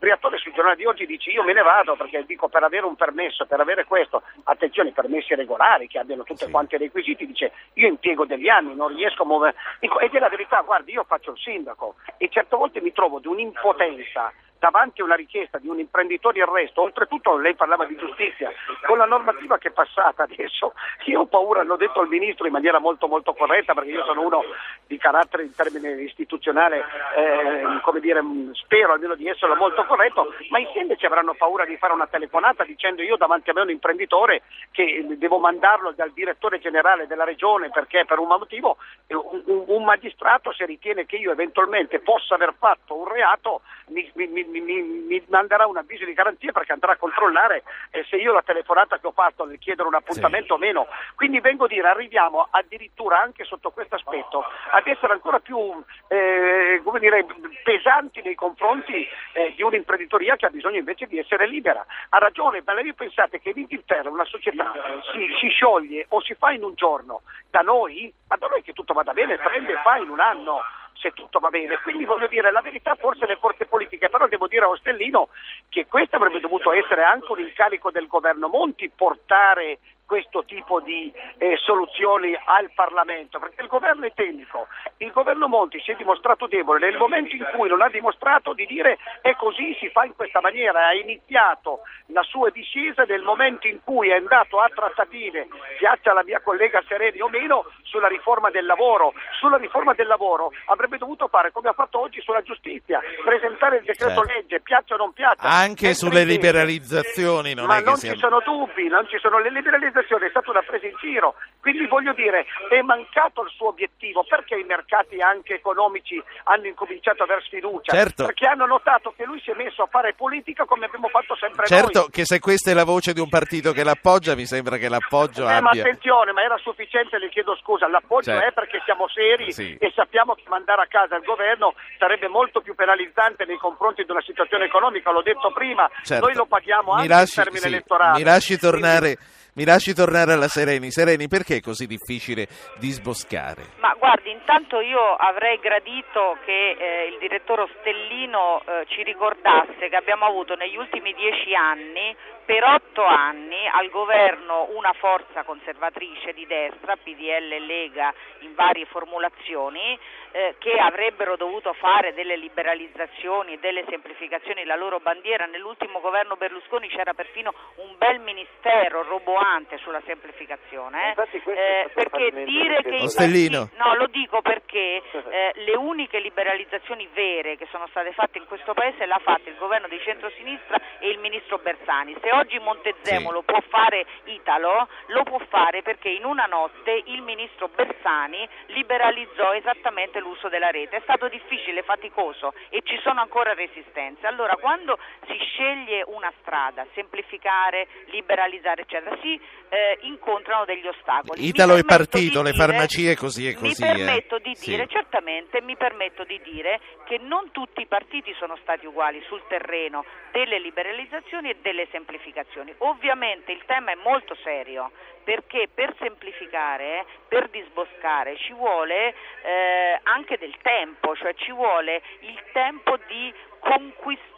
Briatore sul giornale di oggi dice io me ne vado perché dico per avere un permesso, per avere questo, attenzione, permessi regolari che abbiano tutti sì. quanti i requisiti, dice io impiego degli anni, non riesco a muovere. Ed è la verità, guardi, io faccio il sindaco e certe volte mi trovo di un'impotenza davanti a una richiesta di un imprenditore di arresto, oltretutto lei parlava di giustizia, con la normativa che è passata adesso, io ho paura, l'ho detto al Ministro in maniera molto molto corretta, perché io sono uno di carattere in termine istituzionale, eh, come dire, spero almeno di essere molto corretto, ma in sindaci avranno paura di fare una telefonata dicendo io davanti a me un imprenditore che devo mandarlo dal direttore generale della regione perché per un motivo un, un magistrato se ritiene che io eventualmente possa aver fatto un reato mi, mi, mi, mi, manderà un avviso di garanzia perché andrà a controllare eh, se io la telefonata che ho fatto nel chiedere un appuntamento sì. o meno. Quindi vengo a dire, arriviamo addirittura anche sotto questo aspetto ad essere ancora più eh, dire, pesanti nei confronti eh, di un'imprenditoria che ha bisogno invece di essere libera. Ha ragione, ma lei pensate che in Inghilterra una società si, si scioglie o si fa in un giorno, da noi, ma da noi che tutto vada bene, prende e fa in un anno se tutto va bene. Quindi voglio dire, la verità forse le forze politiche, però devo dire a Ostellino che questo avrebbe dovuto essere anche un incarico del governo Monti, portare questo tipo di eh, soluzioni al Parlamento, perché il governo è tecnico, il governo Monti si è dimostrato debole nel momento in cui non ha dimostrato di dire è così, si fa in questa maniera, ha iniziato la sua discesa nel momento in cui è andato a trattative, piaccia la mia collega Sereni o meno, sulla riforma del lavoro. Sulla riforma del lavoro avrebbe dovuto fare come ha fatto oggi sulla giustizia, presentare il decreto certo. legge, piaccia o non piaccia. Anche sulle liberalizzazioni non Ma non che ci sono dubbi, non ci sono le liberalizzazioni è stata una presa in giro, quindi voglio dire è mancato il suo obiettivo, perché i mercati anche economici hanno incominciato a aver sfiducia? Certo. Perché hanno notato che lui si è messo a fare politica come abbiamo fatto sempre certo noi. che se questa è la voce di un partito che l'appoggia, mi sembra che l'appoggio eh, abbia... Ma attenzione, ma era sufficiente, le chiedo scusa, l'appoggio certo. è perché siamo seri sì. e sappiamo che mandare a casa il governo sarebbe molto più penalizzante nei confronti di una situazione economica, l'ho detto prima, certo. noi lo paghiamo anche lasci, in termini sì, elettorali. Mi lasci tornare... Quindi mi lasci tornare alla Sereni. Sereni, perché è così difficile disboscare? Ma guardi, intanto io avrei gradito che eh, il direttore Ostellino eh, ci ricordasse che abbiamo avuto negli ultimi dieci anni per otto anni al governo una forza conservatrice di destra, PDL e Lega in varie formulazioni, eh, che avrebbero dovuto fare delle liberalizzazioni delle semplificazioni la loro bandiera. Nell'ultimo governo Berlusconi c'era perfino un bel ministero roboante rilevante sulla semplificazione, Infatti questo eh, è stato perché dire di che Ostellino. partiti- no, lo dico perché eh, le uniche liberalizzazioni vere che sono state fatte in questo paese l'ha fatta il governo di centrosinistra e il ministro Bersani. Se oggi Montezemolo Sì. può fare Italo, lo può fare perché in una notte il ministro Bersani liberalizzò esattamente l'uso della rete. È stato difficile, faticoso e ci sono ancora resistenze. Allora, quando si sceglie una strada, semplificare, liberalizzare, eccetera, si eh, incontrano degli ostacoli. Italo è partito, di le dire- farmacie così e così. mi permetto eh. di Sì. dire, certamente mi permetto di dire che non tutti i partiti sono stati uguali sul terreno delle liberalizzazioni e delle semplificazioni. Ovviamente il tema è molto serio perché per semplificare, per disboscare ci vuole eh, anche del tempo, cioè ci vuole il tempo di conquistare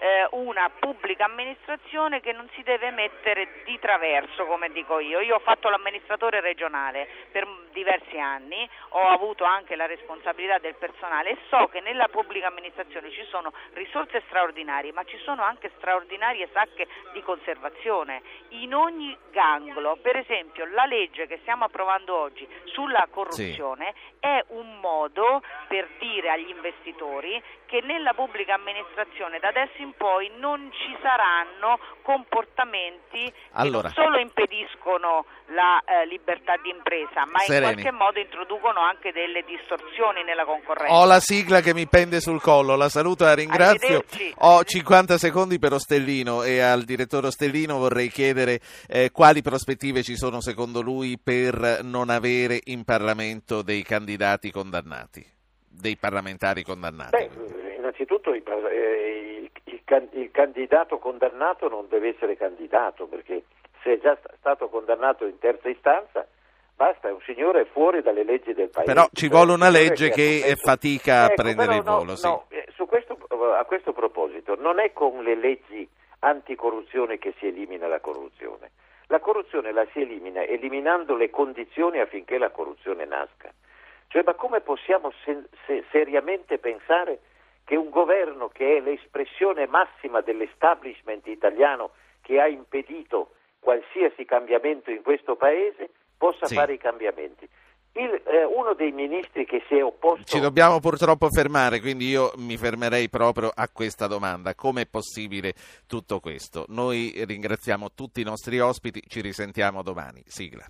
eh, una pubblica amministrazione che non si deve mettere di traverso, come dico io. Io ho fatto l'amministratore regionale per diversi anni, ho avuto anche la responsabilità del personale e so che nella pubblica amministrazione ci sono risorse straordinarie, ma ci sono anche straordinarie sacche di conservazione in ogni ganglo. Per esempio, la legge che stiamo approvando oggi sulla corruzione è un modo per dire agli investitori che nella pubblica amministrazione da adesso in poi non ci saranno comportamenti Allora. che non solo impediscono la eh, libertà di impresa, ma Sereni. in qualche modo introducono anche delle distorsioni nella concorrenza. Ho la sigla che mi pende sul collo, la saluto e la ringrazio. Ho 50 secondi per Ostellino e al direttore Ostellino vorrei chiedere eh, quali prospettive ci sono secondo lui per non avere in Parlamento dei candidati condannati, dei parlamentari condannati. Beh, innanzitutto il, eh, il- il can- il candidato condannato non deve essere candidato perché se è già sta- stato condannato in terza istanza basta, è un signore fuori dalle leggi del paese. Però ci vuole un una legge che commesso- fatica a Ecco, prendere però il no, volo. sì. no, eh, su questo- a questo proposito non è con le leggi anticorruzione che si elimina la corruzione. La corruzione la si elimina eliminando le condizioni affinché la corruzione nasca. Cioè, ma come possiamo se- se- seriamente pensare che un governo che è l'espressione massima dell'establishment italiano che ha impedito qualsiasi cambiamento in questo paese possa Sì. fare i cambiamenti? Il- eh, uno dei ministri che si è opposto Ci dobbiamo purtroppo fermare, quindi io mi fermerei proprio a questa domanda. Come è possibile tutto questo? Noi ringraziamo tutti i nostri ospiti, ci risentiamo domani. Sigla.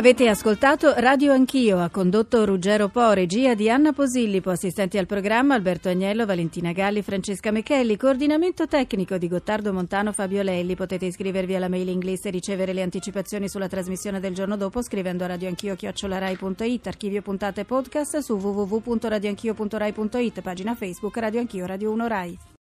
Avete ascoltato Radio Anch'io, ha condotto Ruggero Po, regia di Anna Posillipo, assistenti al programma Alberto Agnello, Valentina Galli, Francesca Mechelli, coordinamento tecnico di Gottardo Montano, Fabio Lelli. Potete iscrivervi alla mailing list e ricevere le anticipazioni sulla trasmissione del giorno dopo scrivendo a radioanchio.it, archivio puntate podcast su www.radioanchio.rai.it, pagina Facebook Radio Anch'io Radio 1 Rai.